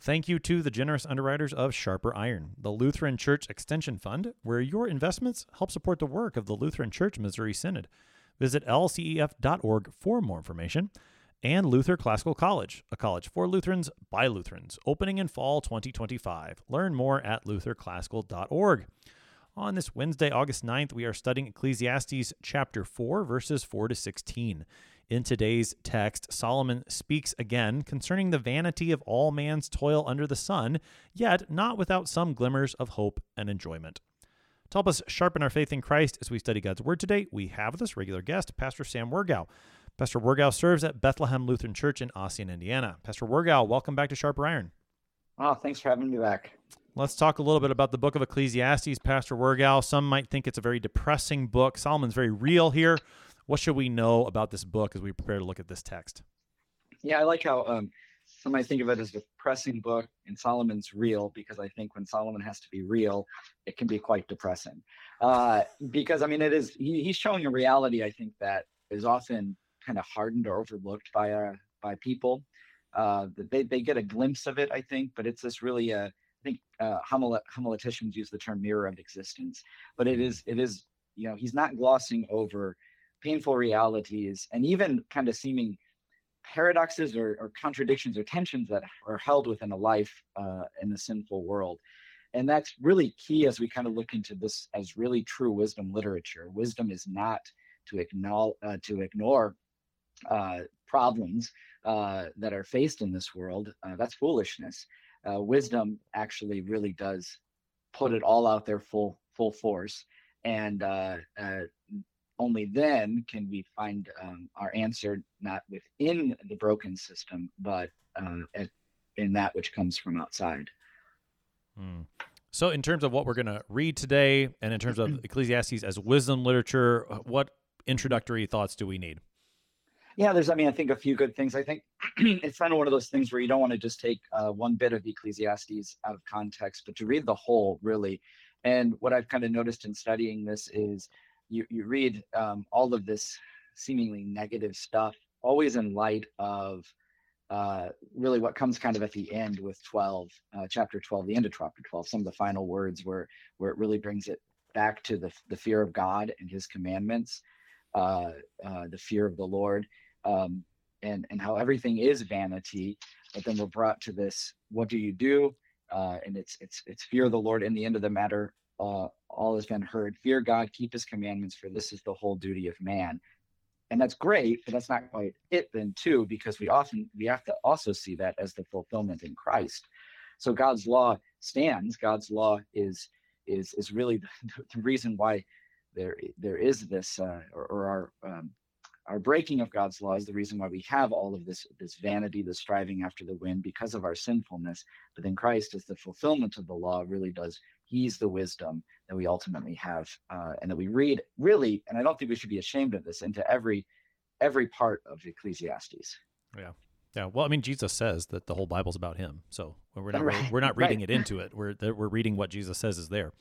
Thank you to the generous underwriters of Sharper Iron, the Lutheran Church Extension Fund, where your investments help support the work of the Lutheran Church Missouri Synod. Visit lcef.org for more information. And Luther Classical College, a college for Lutherans by Lutherans, opening in fall 2025. Learn more at lutherclassical.org. On this Wednesday, August 9th, we are studying Ecclesiastes chapter 4, verses 4 to 16. In today's text, Solomon speaks again concerning the vanity of all man's toil under the sun, yet not without some glimmers of hope and enjoyment. To help us sharpen our faith in Christ as we study God's Word today, we have with us regular guest, Pastor Sam Wirgau. Pastor Wirgau serves at Bethlehem Lutheran Church in Ossian, Indiana. Pastor Wirgau, welcome back to Sharper Iron. Oh, thanks for having me back. Let's talk a little bit about the book of Ecclesiastes, Pastor Wirgau. Some might think it's a very depressing book. Solomon's very real here. What should we know about this book as we prepare to look at this text? Yeah, I like how um, some might think of it as a depressing book, and Solomon's real because I think when Solomon has to be real, it can be quite depressing. Uh, because I mean, it is he, he's showing a reality I think that is often kind of hardened or overlooked by uh, by people. Uh, they they get a glimpse of it, I think, but it's this really uh, I think uh, homileticians use the term mirror of existence, but it is it is you know he's not glossing over painful realities, and even kind of seeming paradoxes or, or contradictions or tensions that are held within a life uh, in a sinful world. And that's really key as we kind of look into this as really true wisdom literature. Wisdom is not to ignore uh, to ignore uh, problems uh, that are faced in this world. Uh, that's foolishness. Uh, wisdom actually really does put it all out there full full force and uh, only then can we find um, our answer not within the broken system, but uh, at, in that which comes from outside. Hmm. So, in terms of what we're going to read today, and in terms of Ecclesiastes as wisdom literature, what introductory thoughts do we need? Yeah, there's, I mean, I think a few good things. I think it's kind of one of those things where you don't want to just take uh, one bit of Ecclesiastes out of context, but to read the whole, really. And what I've kind of noticed in studying this is you, you read um, all of this seemingly negative stuff, always in light of uh, really what comes kind of at the end with 12, uh, chapter 12, the end of chapter 12, some of the final words where where it really brings it back to the, the fear of God and his commandments, uh, uh the fear of the Lord, um, and, and how everything is vanity. But then we're brought to this, what do you do? Uh, and it's, it's, it's fear of the Lord in the end of the matter uh, all has been heard. Fear God, keep his commandments, for this is the whole duty of man. And that's great, but that's not quite it then too, because we often we have to also see that as the fulfillment in Christ. So God's law stands. God's law is is is really the, the reason why there there is this uh, or, or, our um, our breaking of God's law is the reason why we have all of this this vanity, the striving after the wind, because of our sinfulness. But then Christ, as the fulfillment of the law, really does He's the wisdom that we ultimately have, uh, and that we read really. And I don't think we should be ashamed of this into every every part of Ecclesiastes. Yeah. Yeah, well, I mean, Jesus says that the whole Bible's about Him, so we're not right. we're not reading right. it into it. We're we're reading what Jesus says is there.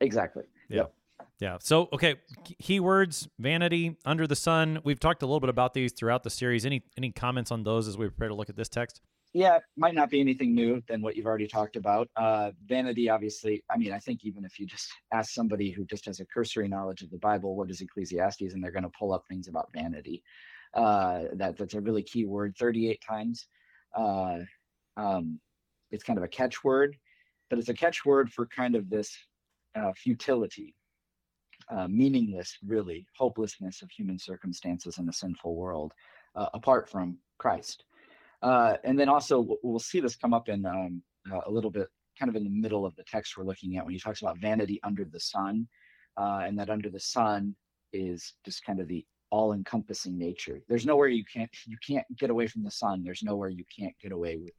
Exactly. Yeah. Yep. Yeah. So, okay, keywords, vanity, under the sun. We've talked a little bit about these throughout the series. Any any comments on those as we prepare to look at this text? Yeah, might not be anything new than what you've already talked about. Uh, vanity, obviously. I mean, I think even if you just ask somebody who just has a cursory knowledge of the Bible, what is Ecclesiastes, and they're going to pull up things about vanity. Uh, that that's a really key word. Thirty-eight times. Uh, um, it's kind of a catchword, but it's a catchword for kind of this uh, futility, uh, meaningless, really, hopelessness of human circumstances in a sinful world, uh, apart from Christ. Uh, and then also we'll see this come up in um, uh, a little bit kind of in the middle of the text we're looking at when he talks about vanity under the sun uh, and that under the sun is just kind of the all-encompassing nature there's nowhere you can't you can't get away from the sun there's nowhere you can't get away with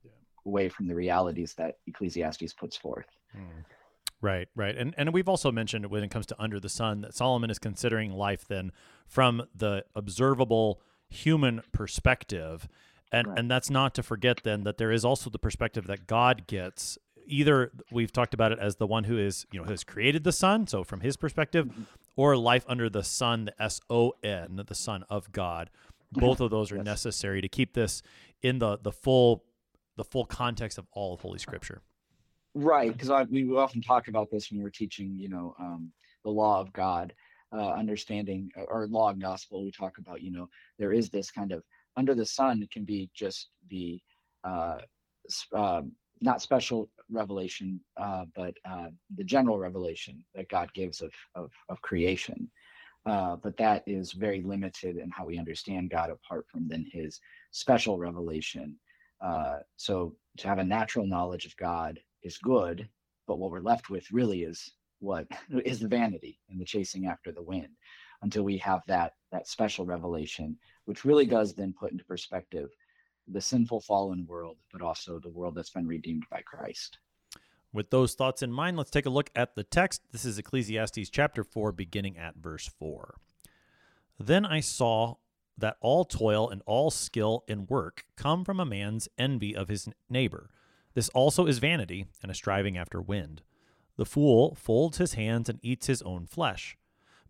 away from the realities that ecclesiastes puts forth hmm. Right, right. And and we've also mentioned when it comes to under the sun that Solomon is considering life then from the observable human perspective. And right. and that's not to forget then that there is also the perspective that God gets either we've talked about it as the one who is, you know, has created the sun, so from his perspective, mm-hmm. or life under the sun, the S O N, the son of God. Both of those are yes. necessary to keep this in the the full the full context of all of Holy Scripture. Right, because I we often talk about this when we're teaching, you know, um, the law of God, uh, understanding uh, or law and gospel. We talk about, you know, there is this kind of under the sun can be just the uh, uh, not special revelation, uh, but uh, the general revelation that God gives of of, of creation. Uh, but that is very limited in how we understand God apart from then His special revelation. Uh, so to have a natural knowledge of God is good, but what we're left with really is what is the vanity and the chasing after the wind until we have that that special revelation which really does then put into perspective the sinful fallen world but also the world that's been redeemed by Christ. With those thoughts in mind, let's take a look at the text. This is Ecclesiastes chapter 4 beginning at verse 4. Then I saw that all toil and all skill in work come from a man's envy of his neighbor this also is vanity and a striving after wind. The fool folds his hands and eats his own flesh.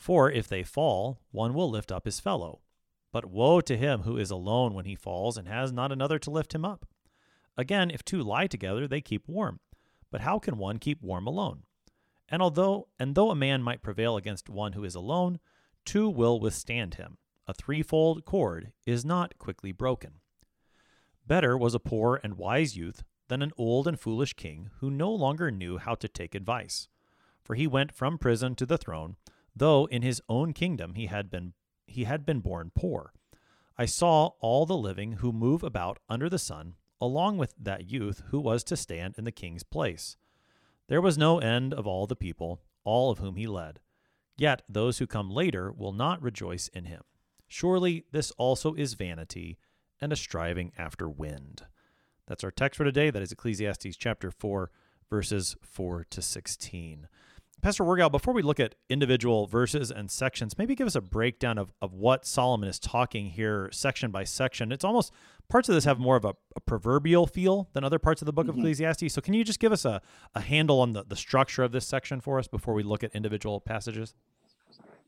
For if they fall, one will lift up his fellow. But woe to him who is alone when he falls and has not another to lift him up. Again, if two lie together, they keep warm. But how can one keep warm alone? And although and though a man might prevail against one who is alone, two will withstand him. A threefold cord is not quickly broken. Better was a poor and wise youth than an old and foolish king who no longer knew how to take advice. For he went from prison to the throne, though in his own kingdom he had been he had been born poor. I saw all the living who move about under the sun, along with that youth who was to stand in the king's place. There was no end of all the people, all of whom he led. Yet those who come later will not rejoice in him. Surely this also is vanity and a striving after wind. That's our text for today. That is Ecclesiastes chapter 4, verses 4 to 16. Pastor Wirgau, before we look at individual verses and sections, maybe give us a breakdown of, of what Solomon is talking here section by section. It's almost parts of this have more of a, a proverbial feel than other parts of the book mm-hmm. of Ecclesiastes. So, can you just give us a, a handle on the, the structure of this section for us before we look at individual passages?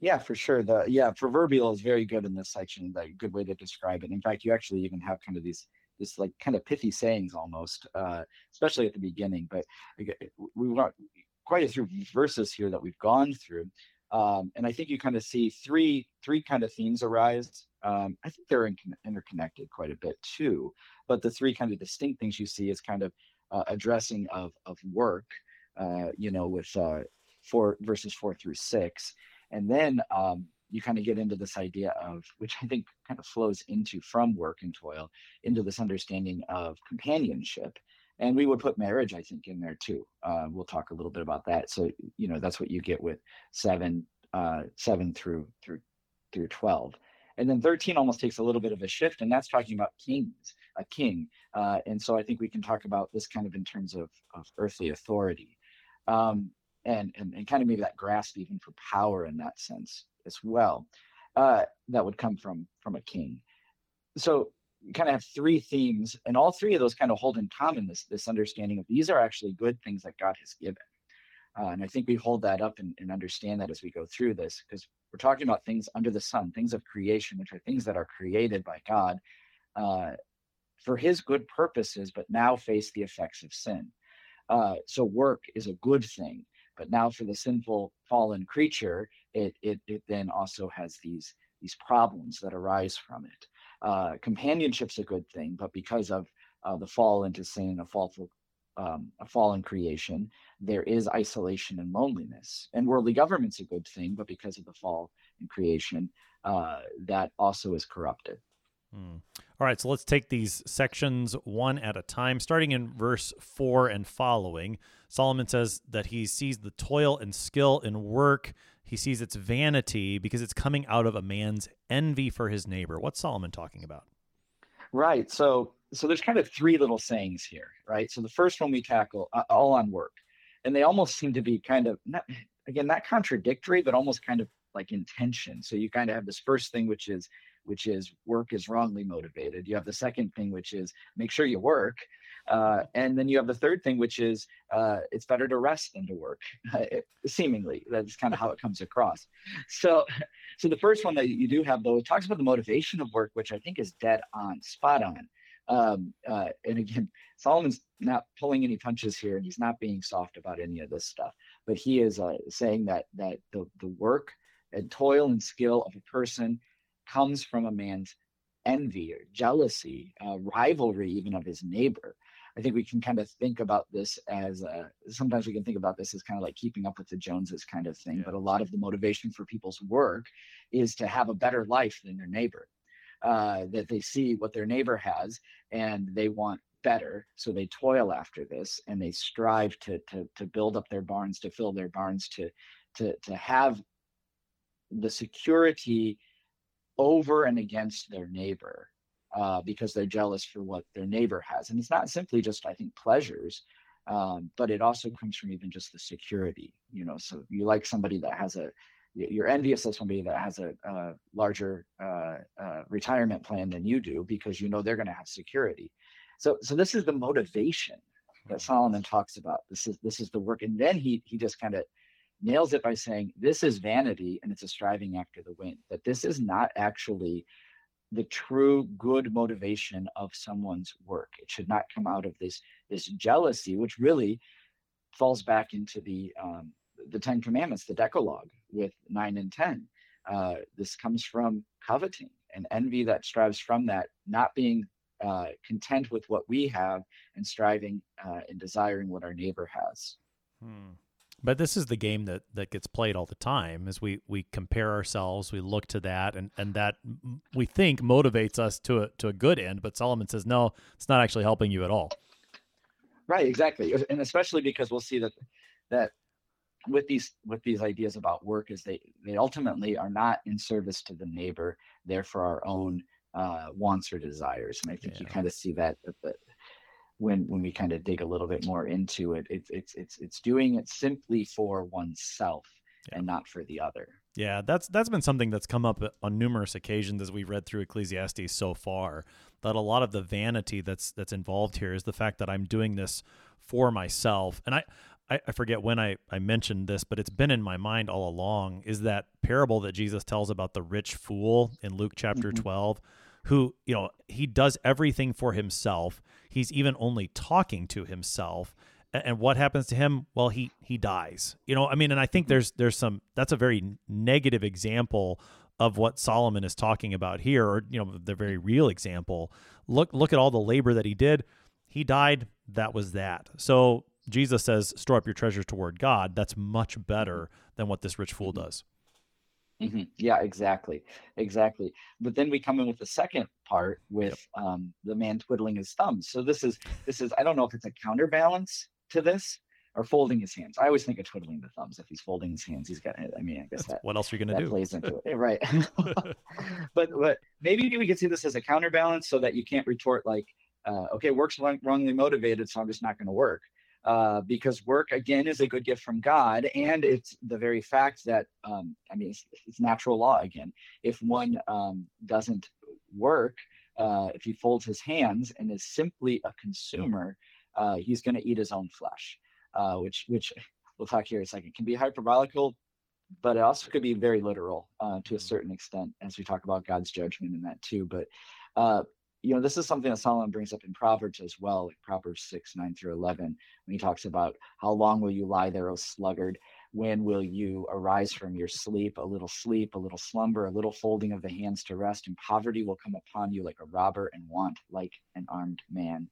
Yeah, for sure. The yeah, proverbial is very good in this section. A good way to describe it. In fact, you actually even have kind of these this like kind of pithy sayings almost, uh, especially at the beginning. But we've got quite a few verses here that we've gone through, um, and I think you kind of see three three kind of themes arise. Um, I think they're in, interconnected quite a bit too. But the three kind of distinct things you see is kind of uh, addressing of of work, uh, you know, with uh, four verses four through six and then um, you kind of get into this idea of, which I think kind of flows into from work and toil, into this understanding of companionship. And we would put marriage, I think, in there too. Uh, we'll talk a little bit about that. So, you know, that's what you get with seven, uh, seven through through through twelve. And then 13 almost takes a little bit of a shift, and that's talking about kings, a king. Uh, and so I think we can talk about this kind of in terms of, of earthly authority. Um, and, and, and kind of maybe that grasp even for power in that sense as well uh, that would come from from a king so kind of have three themes and all three of those kind of hold in common this this understanding of these are actually good things that god has given uh, and i think we hold that up and, and understand that as we go through this because we're talking about things under the sun things of creation which are things that are created by god uh, for his good purposes but now face the effects of sin uh, so work is a good thing but now for the sinful fallen creature, it it, it then also has these these problems that arise from it. Uh, companionship's a good thing, but because of uh, the fall into sin, a fall um, a fallen creation, there is isolation and loneliness. And worldly government's a good thing, but because of the fall in creation, uh, that also is corrupted. Hmm. All right, so let's take these sections one at a time. Starting in verse 4 and following, Solomon says that he sees the toil and skill in work. He sees its vanity because it's coming out of a man's envy for his neighbor. What's Solomon talking about? Right. So so there's kind of three little sayings here, right? So the first one we tackle uh, all on work, and they almost seem to be kind of not again not contradictory, but almost kind of like intention. So you kind of have this first thing, which is which is work is wrongly motivated. You have the second thing, which is make sure you work. Uh, and then you have the third thing, which is uh, it's better to rest than to work. it, seemingly, that's kind of how it comes across. So, so the first one that you do have, though, it talks about the motivation of work, which I think is dead on, spot on. Um, uh, and again, Solomon's not pulling any punches here, and he's not being soft about any of this stuff. But he is uh, saying that that the the work and toil and skill of a person comes from a man's envy or jealousy, uh, rivalry, even of his neighbor. I think we can kind of think about this as uh, sometimes we can think about this as kind of like keeping up with the Joneses kind of thing. Yeah. But a lot of the motivation for people's work is to have a better life than their neighbor. Uh, that they see what their neighbor has and they want better, so they toil after this and they strive to to to build up their barns, to fill their barns, to to to have the security over and against their neighbor uh, because they're jealous for what their neighbor has. And it's not simply just, I think, pleasures, um, but it also comes from even just the security. You know, so you like somebody that has a, you're envious of somebody that has a, a larger uh, uh, retirement plan than you do because you know they're going to have security. So, so this is the motivation that Solomon talks about. This is this is the work, and then he he just kind of nails it by saying this is vanity and it's a striving after the wind. That this is not actually the true good motivation of someone's work. It should not come out of this this jealousy, which really falls back into the um, the Ten Commandments, the Decalogue, with nine and ten. Uh, this comes from coveting and envy that strives from that, not being uh, content with what we have and striving uh, and desiring what our neighbor has. Hmm. But this is the game that that gets played all the time. As we we compare ourselves, we look to that, and and that we think motivates us to a to a good end. But Solomon says no, it's not actually helping you at all. Right, exactly, and especially because we'll see that that with these with these ideas about work is they they ultimately are not in service to the neighbor; they're for our own uh, wants or desires. And I think yeah. you kind of see that, that when when we kind of dig a little bit more into it it's it's it's it's doing it simply for oneself yeah. and not for the other yeah that's that's been something that's come up on numerous occasions as we've read through ecclesiastes so far that a lot of the vanity that's that's involved here is the fact that i'm doing this for myself and i I, I forget when I, I mentioned this, but it's been in my mind all along. Is that parable that Jesus tells about the rich fool in Luke chapter mm-hmm. 12, who, you know, he does everything for himself. He's even only talking to himself. And what happens to him? Well, he he dies. You know, I mean, and I think mm-hmm. there's there's some that's a very negative example of what Solomon is talking about here, or you know, the very real example. Look look at all the labor that he did. He died. That was that. So Jesus says, "Store up your treasures toward God." That's much better than what this rich fool mm-hmm. does. Mm-hmm. Yeah, exactly, exactly. But then we come in with the second part with yep. um, the man twiddling his thumbs. So this is this is I don't know if it's a counterbalance to this or folding his hands. I always think of twiddling the thumbs. If he's folding his hands, he's got. I mean, I guess that. What else are you going to do? Plays into it, right? but but maybe we could see this as a counterbalance so that you can't retort like, uh, okay, work's wrongly motivated, so I'm just not going to work uh, because work again is a good gift from God, and it's the very fact that um, I mean it's, it's, natural law again. If one um, doesn't work, uh, if he folds his hands and is simply a consumer, uh, he's going to eat his own flesh, uh, which which we'll talk here. It's like it can be hyperbolical, but it also could be very literal uh, to a mm-hmm. certain extent as we talk about God's judgment in that too. But uh, you know, this is something that Solomon brings up in Proverbs as well, like Proverbs 6, 9 through 11, when he talks about how long will you lie there, O sluggard? When will you arise from your sleep? A little sleep, a little slumber, a little folding of the hands to rest, and poverty will come upon you like a robber and want like an armed man.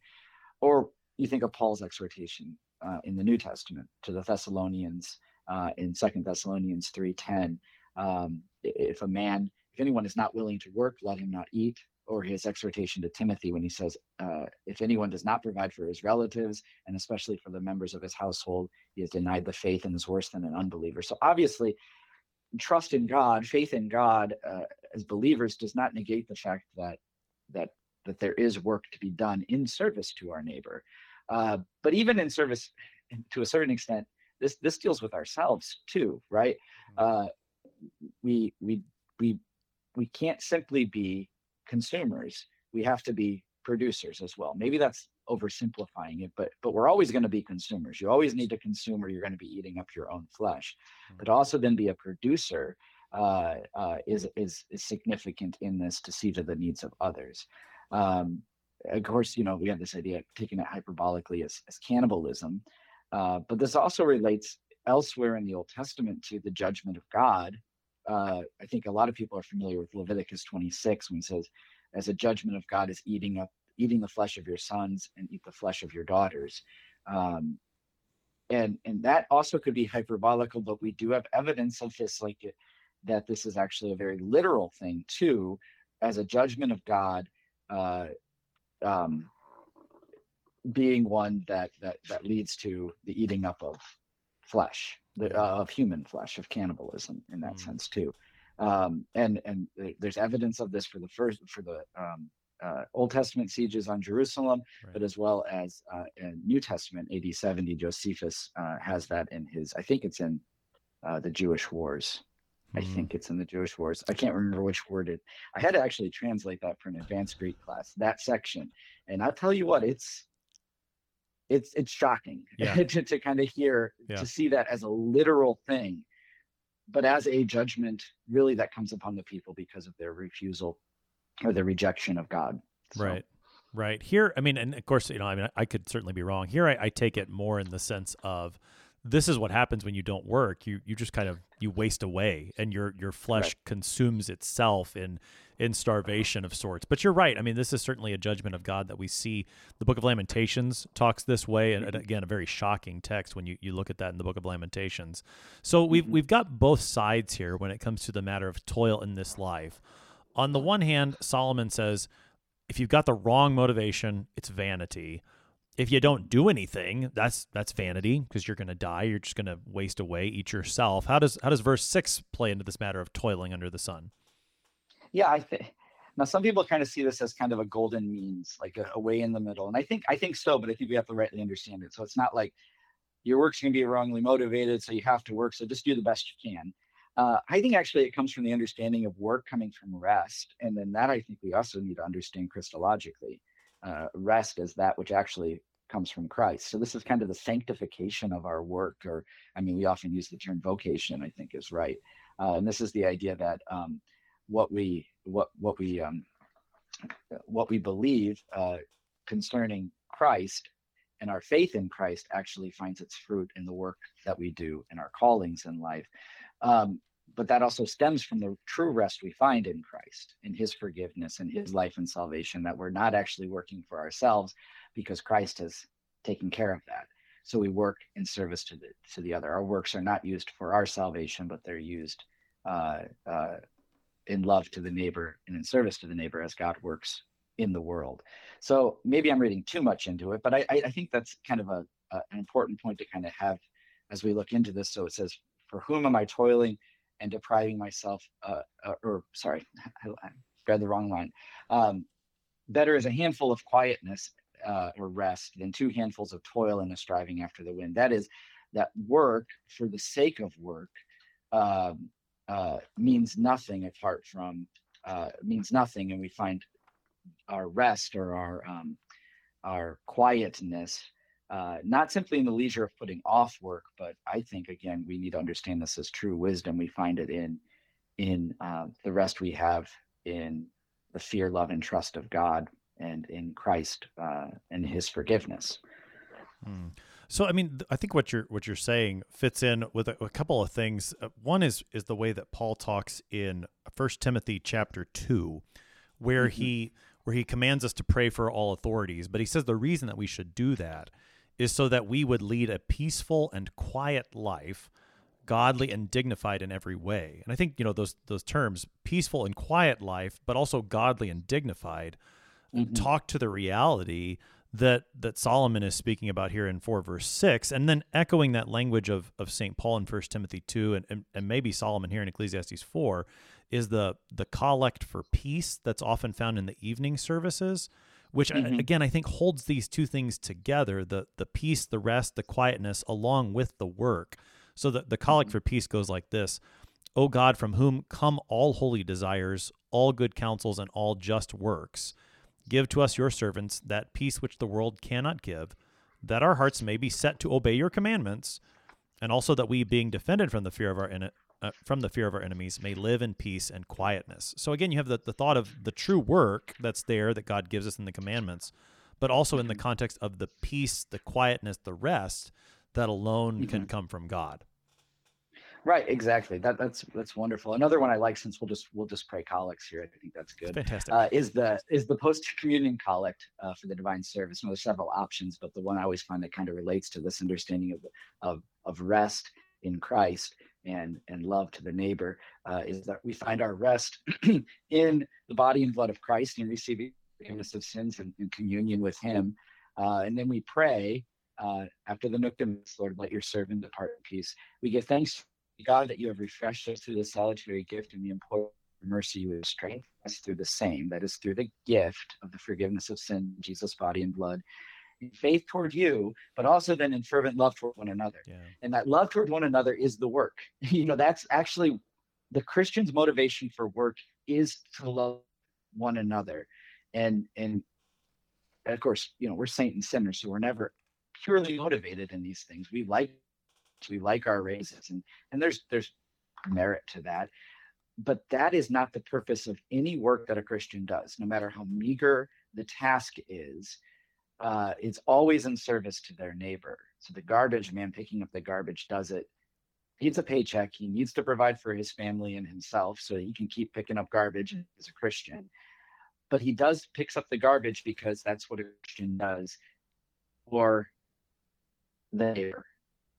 Or you think of Paul's exhortation uh, in the New Testament to the Thessalonians uh, in Second Thessalonians three ten. Um, if a man, if anyone is not willing to work, let him not eat. Or his exhortation to Timothy when he says, uh, "If anyone does not provide for his relatives and especially for the members of his household, he has denied the faith and is worse than an unbeliever." So obviously, trust in God, faith in God uh, as believers does not negate the fact that that that there is work to be done in service to our neighbor. Uh, but even in service, to a certain extent, this this deals with ourselves too, right? Mm-hmm. Uh, we we we we can't simply be consumers. We have to be producers as well. Maybe that's oversimplifying it, but but we're always going to be consumers. You always need to consume, or you're going to be eating up your own flesh. Mm-hmm. But also then be a producer uh, uh, is is is significant in this to see to the needs of others. Um, of course, you know we have this idea of taking it hyperbolically as, as cannibalism, uh, but this also relates elsewhere in the Old Testament to the judgment of God. Uh, I think a lot of people are familiar with Leviticus 26 when he says, "As a judgment of God is eating up eating the flesh of your sons and eat the flesh of your daughters." Um, and and that also could be hyperbolical, but we do have evidence of this, like that this is actually a very literal thing too, as a judgment of God. Uh, um, being one that that that leads to the eating up of flesh, the, uh, of human flesh, of cannibalism in that mm. sense too. Um, and and there's evidence of this for the first for the um, uh, Old Testament sieges on Jerusalem, right. but as well as uh, in New Testament, AD 70, Josephus uh, has that in his. I think it's in uh, the Jewish Wars. I mm. think it's in the Jewish Wars. I can't remember which word it. I had to actually translate that for an advanced Greek class. That section, and I'll tell you what, it's it's it's shocking yeah. to, to kind of hear yeah. to see that as a literal thing but as a judgment really that comes upon the people because of their refusal or their rejection of god so. right right here i mean and of course you know i mean i could certainly be wrong here I, I take it more in the sense of this is what happens when you don't work you you just kind of you waste away and your your flesh right. consumes itself in in starvation of sorts. But you're right. I mean, this is certainly a judgment of God that we see. The book of Lamentations talks this way, and, again, a very shocking text when you, you look at that in the book of Lamentations. So we've mm-hmm. we've got both sides here when it comes to the matter of toil in this life. On the one hand, Solomon says, if you've got the wrong motivation, it's vanity. If you don't do anything, that's that's vanity because you're going to die. You're just going to waste away, eat yourself. How does how does verse six play into this matter of toiling under the sun? Yeah, I think now some people kind of see this as kind of a golden means, like a, a, way in the middle, and I think I think so, but I think we have to rightly understand it. So it's not like your work's going to be wrongly motivated, so you have to work. So just do the best you can. Uh, I think actually it comes from the understanding of work coming from rest, and then that I think we also need to understand Christologically. Uh, rest is that which actually comes from Christ. So this is kind of the sanctification of our work, or I mean, we often use the term vocation. I think is right, uh, and this is the idea that um, what we what what we um, what we believe uh, concerning Christ and our faith in Christ actually finds its fruit in the work that we do in our callings in life. Um, but that also stems from the true rest we find in Christ, in his forgiveness and his life and salvation, that we're not actually working for ourselves because Christ has taken care of that. So we work in service to the to the other. Our works are not used for our salvation, but they're used uh, uh, in love to the neighbor and in service to the neighbor as God works in the world. So maybe I'm reading too much into it, but I, I think that's kind of a, a, an important point to kind of have as we look into this. So it says, "For whom am I toiling and depriving myself?" Uh, uh, or sorry, I, I, read the wrong line. Um, better is a handful of quietness uh, or rest than two handfuls of toil and a striving after the wind. That is, that work for the sake of work um, uh, means nothing apart from uh, means nothing, and we find our rest or our um, our quietness uh, not simply in the leisure of putting off work, but I think again we need to understand this as true wisdom. We find it in in uh, the rest we have in the fear, love, and trust of God, and in Christ uh, and His forgiveness. Mm. So I mean, I think what you're what you're saying fits in with a, a couple of things. Uh, one is is the way that Paul talks in First Timothy chapter two, where mm-hmm. he where he commands us to pray for all authorities. But he says the reason that we should do that is so that we would lead a peaceful and quiet life, godly and dignified in every way. And I think, you know, those those terms, peaceful and quiet life, but also godly and dignified, mm-hmm. talk to the reality that that Solomon is speaking about here in 4 verse 6 and then echoing that language of of St Paul in 1 Timothy 2 and, and, and maybe Solomon here in Ecclesiastes 4 is the the collect for peace that's often found in the evening services which mm-hmm. again I think holds these two things together the the peace the rest the quietness along with the work so the, the collect mm-hmm. for peace goes like this O God from whom come all holy desires all good counsels and all just works Give to us, your servants, that peace which the world cannot give, that our hearts may be set to obey your commandments, and also that we, being defended from the fear of our en- uh, from the fear of our enemies, may live in peace and quietness. So again, you have the, the thought of the true work that's there that God gives us in the commandments, but also in the mm-hmm. context of the peace, the quietness, the rest that alone mm-hmm. can come from God. Right, exactly. That that's that's wonderful. Another one I like, since we'll just we'll just pray collects here. I think that's good. Fantastic. Uh, is the is the post communion collect uh, for the divine service? And there's several options, but the one I always find that kind of relates to this understanding of of of rest in Christ and and love to the neighbor uh, is that we find our rest in the body and blood of Christ and receiving forgiveness of sins and, and communion with Him, uh, and then we pray uh, after the Nunc-Dimittis, Lord, let your servant depart in peace. We give thanks God, that you have refreshed us through the solitary gift and the important mercy you have strengthened us through the same, that is, through the gift of the forgiveness of sin, Jesus' body and blood, in faith toward you, but also then in fervent love toward one another. Yeah. And that love toward one another is the work. you know, that's actually the Christian's motivation for work is to love one another. And and of course, you know, we're saint and sinners, so we're never purely motivated in these things. We like we like our raises and and there's there's merit to that. But that is not the purpose of any work that a christian does no matter how meager the task is uh, it's always in service to their neighbor. So the garbage man picking up the garbage does it. He needs a paycheck he needs to provide for his family and himself so that he can keep picking up garbage as a christian. But he does picks up the garbage because that's what a christian does for the neighbor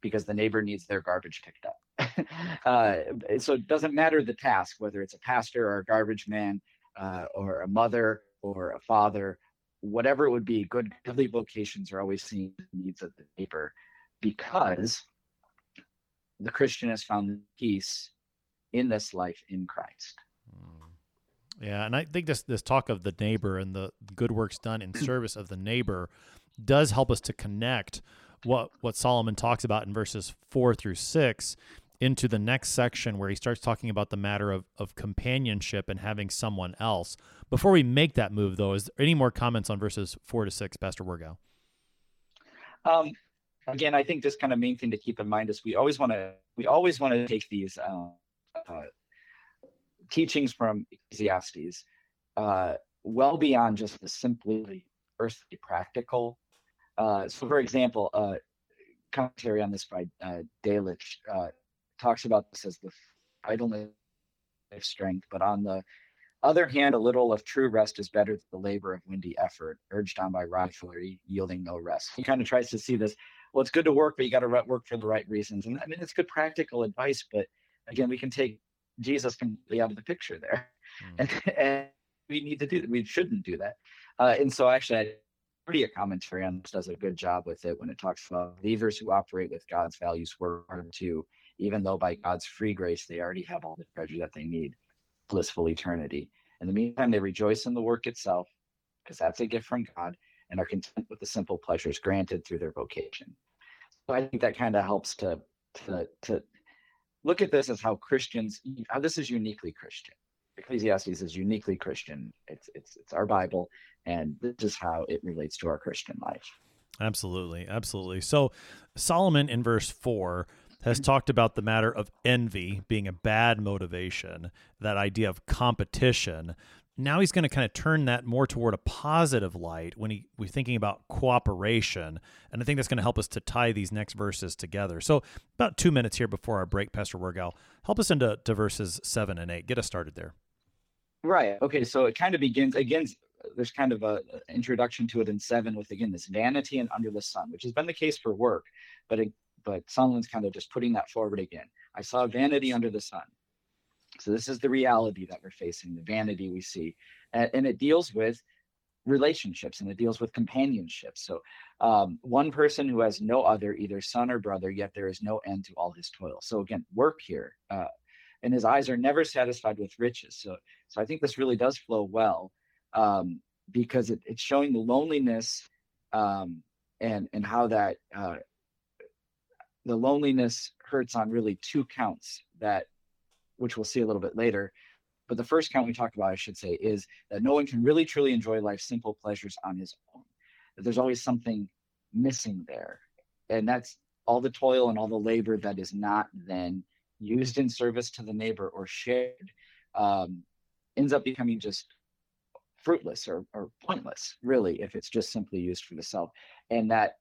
because the neighbor needs their garbage picked up. uh, so it doesn't matter the task, whether it's a pastor or a garbage man uh, or a mother or a father, whatever it would be, good godly vocations are always seeing the needs of the neighbor because the Christian has found peace in this life in Christ. Hmm. Yeah, and I think this this talk of the neighbor and the good works done in service of the neighbor does help us to connect what what Solomon talks about in verses four through six into the next section where he starts talking about the matter of, of companionship and having someone else. Before we make that move, though, is there any more comments on verses four to six, Pastor Wirgau? Um, again, I think this kind of main thing to keep in mind is we always want to we always want to take these uh, uh, teachings from Ecclesiastes uh, well beyond just the simply earthly practical uh, so, for example, uh, commentary on this by uh, uh, talks about this as the idleness of strength, but on the other hand, a little of true rest is better than the labor of windy effort, urged on by rivalry, yielding no rest. He kind of tries to see this. Well, it's good to work, but you got to work for the right reasons. And I mean, it's good practical advice, but again, we can take Jesus completely out of the picture there, mm. and, and, we need to do. That, we shouldn't do that. Uh, and so, actually, I a commentary on this does a good job with it when it talks about believers who operate with God's values work hard too, even though by God's free grace they already have all the treasure that they need, blissful eternity. In the meantime, they rejoice in the work itself, because that's a gift from God, and are content with the simple pleasures granted through their vocation. So I think that kind of helps to to to look at this as how Christians how this is uniquely Christian. Ecclesiastes is uniquely Christian. It's it's it's our Bible, and this is how it relates to our Christian life. Absolutely, absolutely. So Solomon in verse four has mm-hmm. talked about the matter of envy being a bad motivation, that idea of competition. Now he's going to kind of turn that more toward a positive light when he we're thinking about cooperation, and I think that's going to help us to tie these next verses together. So about two minutes here before our break, Pastor Wirgau, help us into to verses seven and eight. Get us started there. Right. Okay. So it kind of begins again there's kind of a introduction to it in seven with again this vanity and under the sun, which has been the case for work, but it, but Solomon's kind of just putting that forward again. I saw vanity under the sun. So this is the reality that we're facing, the vanity we see, and, it deals with relationships and it deals with companionship. So um, one person who has no other, either son or brother, yet there is no end to all his toil. So again, work here. Uh, and his eyes are never satisfied with riches. So, so I think this really does flow well um, because it, it's showing the loneliness um, and and how that uh, the loneliness hurts on really two counts that which we'll see a little bit later but the first count we talked about, I should say, is that no one can really truly enjoy life's simple pleasures on his own. That there's always something missing there. And that's all the toil and all the labor that is not then used in service to the neighbor or shared um, ends up becoming just fruitless or, or pointless, really, if it's just simply used for the self. And that,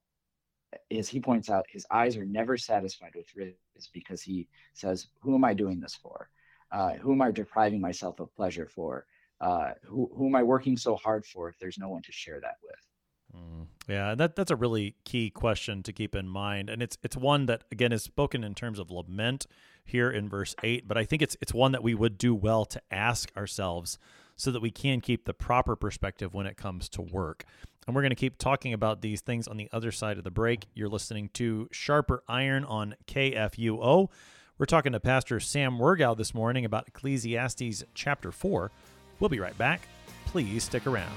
as he points out, his eyes are never satisfied with riches because he says, Who am I doing this for? Uh, who am I depriving myself of pleasure for? Uh, who, who am I working so hard for if there's no one to share that with? Mm, yeah, that that's a really key question to keep in mind, and it's it's one that again is spoken in terms of lament here in verse eight, but I think it's it's one that we would do well to ask ourselves so that we can keep the proper perspective when it comes to work. And we're going to keep talking about these things on the other side of the break. You're listening to Sharper Iron on KFUO. We're talking to Pastor Sam Wirgau this morning about Ecclesiastes chapter 4. We'll be right back. Please stick around.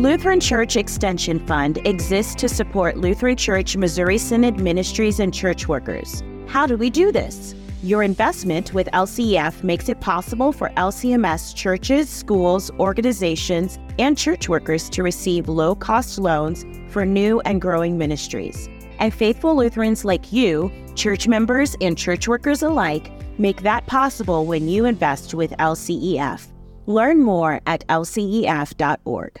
Lutheran Church Extension Fund exists to support Lutheran Church Missouri Synod ministries and church workers. How do we do this? Your investment with LCEF makes it possible for LCMS churches, schools, organizations, and church workers to receive low cost loans for new and growing ministries. And faithful Lutherans like you, church members and church workers alike, make that possible when you invest with LCEF. Learn more at lcef.org.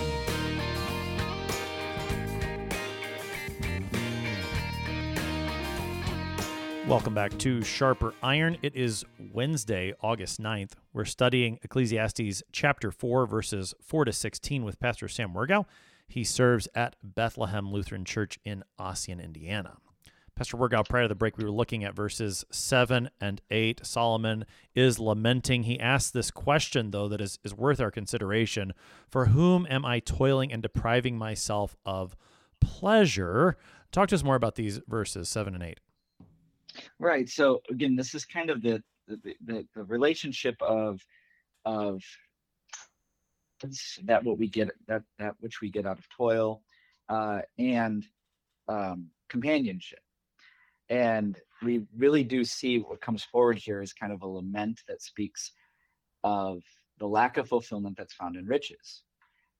Welcome back to Sharper Iron. It is Wednesday, August 9th. We're studying Ecclesiastes chapter 4, verses 4 to 16 with Pastor Sam Wirgau. He serves at Bethlehem Lutheran Church in Ossian, Indiana. Pastor Wirgau, prior to the break, we were looking at verses 7 and 8. Solomon is lamenting. He asks this question, though, that is, is worth our consideration For whom am I toiling and depriving myself of pleasure? Talk to us more about these verses 7 and 8. Right. So again, this is kind of the the, the, the relationship of of that what we get that that which we get out of toil uh, and um, companionship. And we really do see what comes forward here is kind of a lament that speaks of the lack of fulfillment that's found in riches,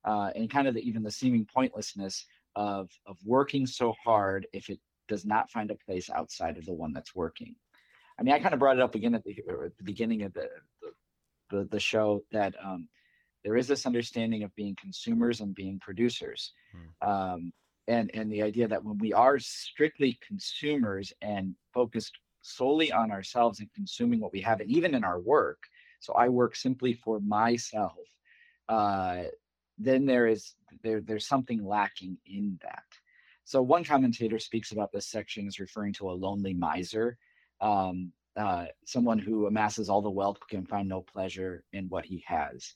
uh, and kind of the, even the seeming pointlessness of of working so hard if it does not find a place outside of the one that's working. I mean, I kind of brought it up again at the, at the beginning of the, the, the, the show that um, there is this understanding of being consumers and being producers. Hmm. Um, and, and the idea that when we are strictly consumers and focused solely on ourselves and consuming what we have, and even in our work, so I work simply for myself, uh, then there is there there's something lacking in that. So one commentator speaks about this section as referring to a lonely miser, um, uh, someone who amasses all the wealth but can find no pleasure in what he has.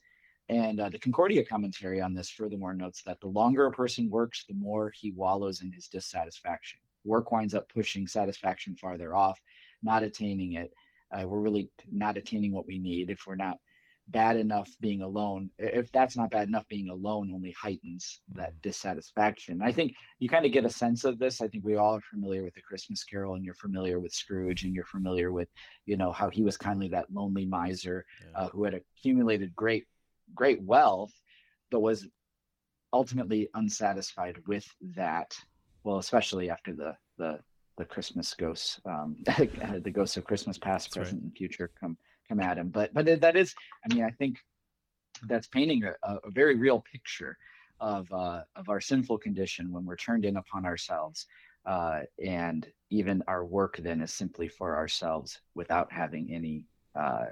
And uh, the Concordia commentary on this furthermore notes that the longer a person works, the more he wallows in his dissatisfaction. Work winds up pushing satisfaction farther off, not attaining it. Uh, we're really not attaining what we need if we're not bad enough being alone. If that's not bad enough, being alone only heightens that mm. dissatisfaction. I think you kind of get a sense of this. I think we all are familiar with the Christmas Carol, and you're familiar with Scrooge, and you're familiar with, you know, how he was kindly that lonely miser yeah. uh, who had accumulated great, great wealth, but was ultimately unsatisfied with that. Well, especially after the the the Christmas ghosts, um, the ghosts of Christmas past, that's present, right. and future come come at him. But but that is, I mean, I think that's painting a, a very real picture of uh, of our sinful condition when we're turned in upon ourselves, uh, and even our work then is simply for ourselves without having any. Uh,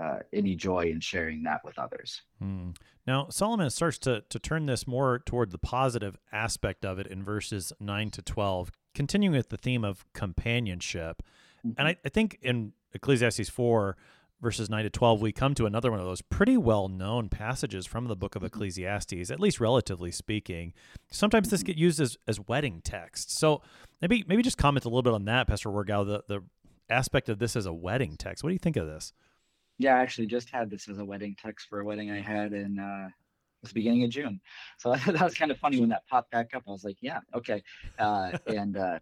uh, any joy in sharing that with others. Hmm. Now, Solomon starts to, to turn this more toward the positive aspect of it in verses 9 to 12, continuing with the theme of companionship. Mm-hmm. And I, I, think in Ecclesiastes 4, verses 9 to 12, we come to another one of those pretty well known passages from the book of mm-hmm. Ecclesiastes, at least relatively speaking. Sometimes this mm-hmm. get used as, as wedding text. So maybe maybe just comment a little bit on that, Pastor Wirgau, the, the aspect of this as a wedding text. What do you think of this? Yeah, I actually just had this as a wedding text for a wedding I had in uh, the beginning of June. So that was kind of funny when that popped back up. I was like, yeah, okay. Uh, and uh,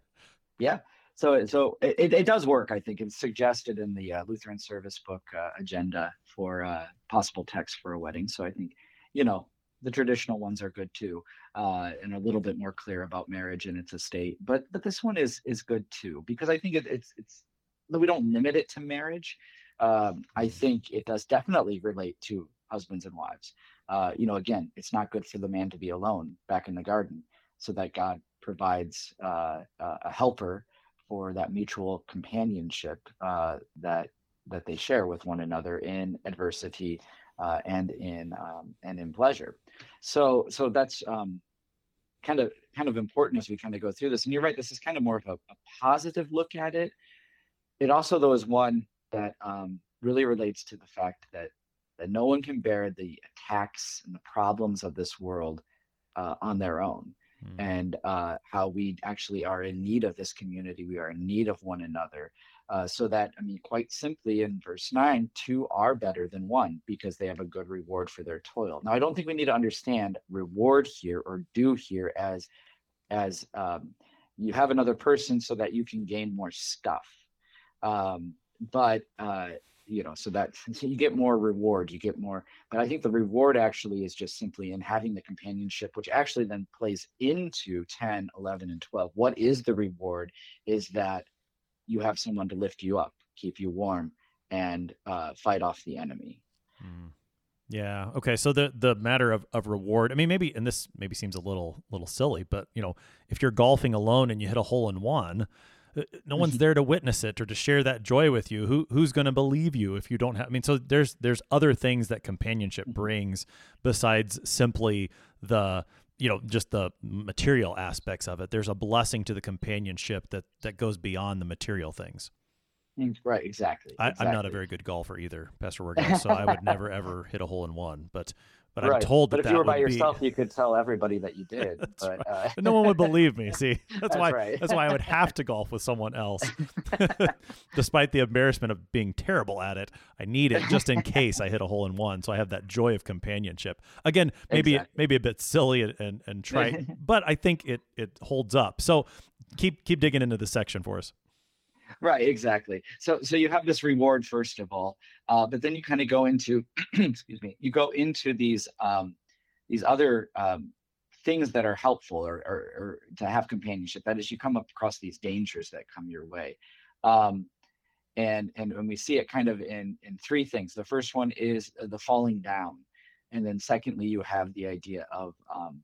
yeah, so so it, it does work i think it's suggested in the uh, lutheran service book uh, agenda for uh, possible text for a wedding. So i think you know the traditional ones are good too uh, and a little bit more clear about marriage and its estate. But but this one is is good too because i think it, it's it's we don't limit it to marriage. Um, i think it does definitely relate to husbands and wives. Uh, you know again it's not good for the man to be alone back in the garden so that god provides uh, a helper for that mutual companionship uh, that that they share with one another in adversity uh, and in um, and in pleasure. So so that's um, kind of kind of important as we kind of go through this. And you're right, this is kind of more of a, a positive look at it. It also though is one that um, really relates to the fact that that no one can bear the attacks and the problems of this world uh, on their own mm. and uh, how we actually are in need of this community. We are in need of one another. Uh, so that, I mean, quite simply in verse 9, two are better than one because they have a good reward for their toil. Now, I don't think we need to understand reward here or do here as, as um, you have another person so that you can gain more stuff. Um, but uh, you know so that so you get more reward you get more but i think the reward actually is just simply in having the companionship which actually then plays into 10 11 and 12 what is the reward is that you have someone to lift you up keep you warm and uh, fight off the enemy mm. yeah okay so the the matter of, of reward i mean maybe and this maybe seems a little little silly but you know if you're golfing alone and you hit a hole in one no one's mm-hmm. there to witness it or to share that joy with you who who's going to believe you if you don't have i mean so there's there's other things that companionship mm-hmm. brings besides simply the you know just the material aspects of it there's a blessing to the companionship that that goes beyond the material things mm, right exactly, I, exactly. i'm not a very good golfer either pastor Wirgau, so i would never ever hit a hole in one but but right. I'm told that. But if you were by yourself, be... you could tell everybody that you did. but right. uh... no one would believe me. See, that's, that's why. Right. that's why I would have to golf with someone else, despite the embarrassment of being terrible at it. I need it just in case I hit a hole in one, so I have that joy of companionship. Again, maybe exactly. maybe a bit silly and and, and trite, but I think it it holds up. So keep keep digging into this section for us right exactly. So so you have this reward first of all uh, but then you kind of go into excuse me you go into these um, these other um, things that are helpful or, or, or, to have companionship. That is you come across these dangers that come your way um, and and when we see it kind of in in three things. The first one is the falling down and then secondly you have the idea of um,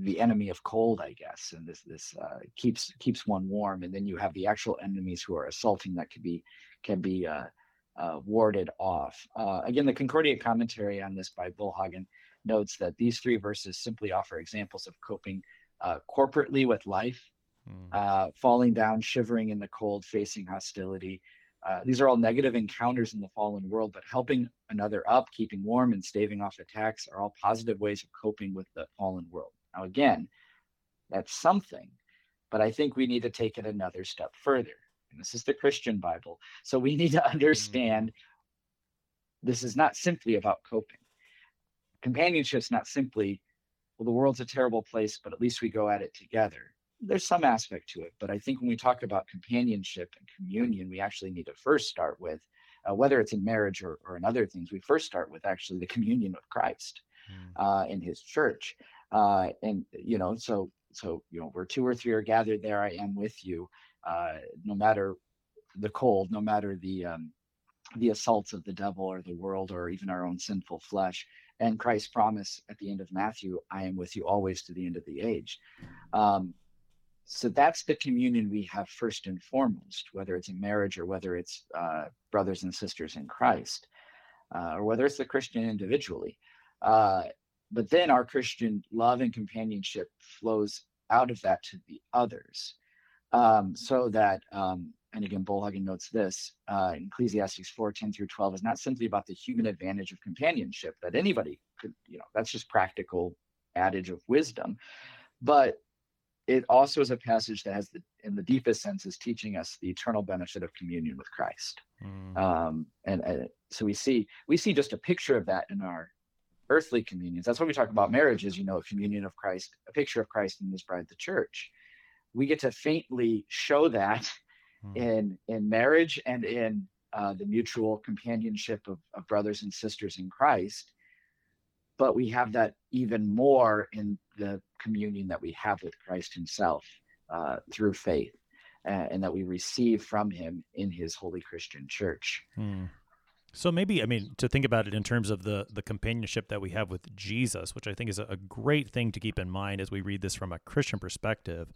the enemy of cold, I guess, and this this uh, keeps keeps one warm. And then you have the actual enemies who are assaulting that can be can be uh, uh, warded off. Uh, again, the Concordia commentary on this by Bollhagen notes that these three verses simply offer examples of coping uh, corporately with life, mm. falling down, shivering in the cold, facing hostility. these are all negative encounters in the fallen world, but helping another up, keeping warm, and staving off attacks are all positive ways of coping with the fallen world. Now, again, that's something, but I think we need to take it another step further. And this is the Christian Bible. So we need to understand this is not simply about coping. Companionship's not simply, well, the world's a terrible place, but at least we go at it together. There's some aspect to it, but I think when we talk about companionship and communion, we actually need to first start with, uh, whether it's in marriage or, or in other things, we first start with actually the communion of Christ mm. uh, in His church, uh, and you know, so so you know, where two or three are gathered, there I am with you. Uh, no matter the cold, no matter the um, the assaults of the devil or the world or even our own sinful flesh. And Christ's promise at the end of Matthew, I am with you always to the end of the age. Um, so that's the communion we have first and foremost, whether it's in marriage or whether it's uh, brothers and sisters in Christ, uh, or whether it's the Christian individually. Uh, but then our Christian love and companionship flows out of that to the others, um, so that um, and again, Bollhagen notes this uh, Ecclesiastes 4 10 through 12 is not simply about the human advantage of companionship that anybody could, you know, that's just practical adage of wisdom. But it also is a passage that has, the, in the deepest sense, is teaching us the eternal benefit of communion with Christ. Mm. Um, and uh, so we see we see just a picture of that in our earthly communions. That's why we talk about marriage, is you know, a communion of Christ, a picture of Christ and His bride, the church. We get to faintly show that mm. in in marriage and in uh, the mutual companionship of, of brothers and sisters in Christ. But we have that even more in the communion that we have with Christ Himself uh, through faith, uh, and that we receive from Him in His holy Christian Church. Mm. So maybe I mean to think about it in terms of the the companionship that we have with Jesus, which I think is a, great thing to keep in mind as we read this from a Christian perspective.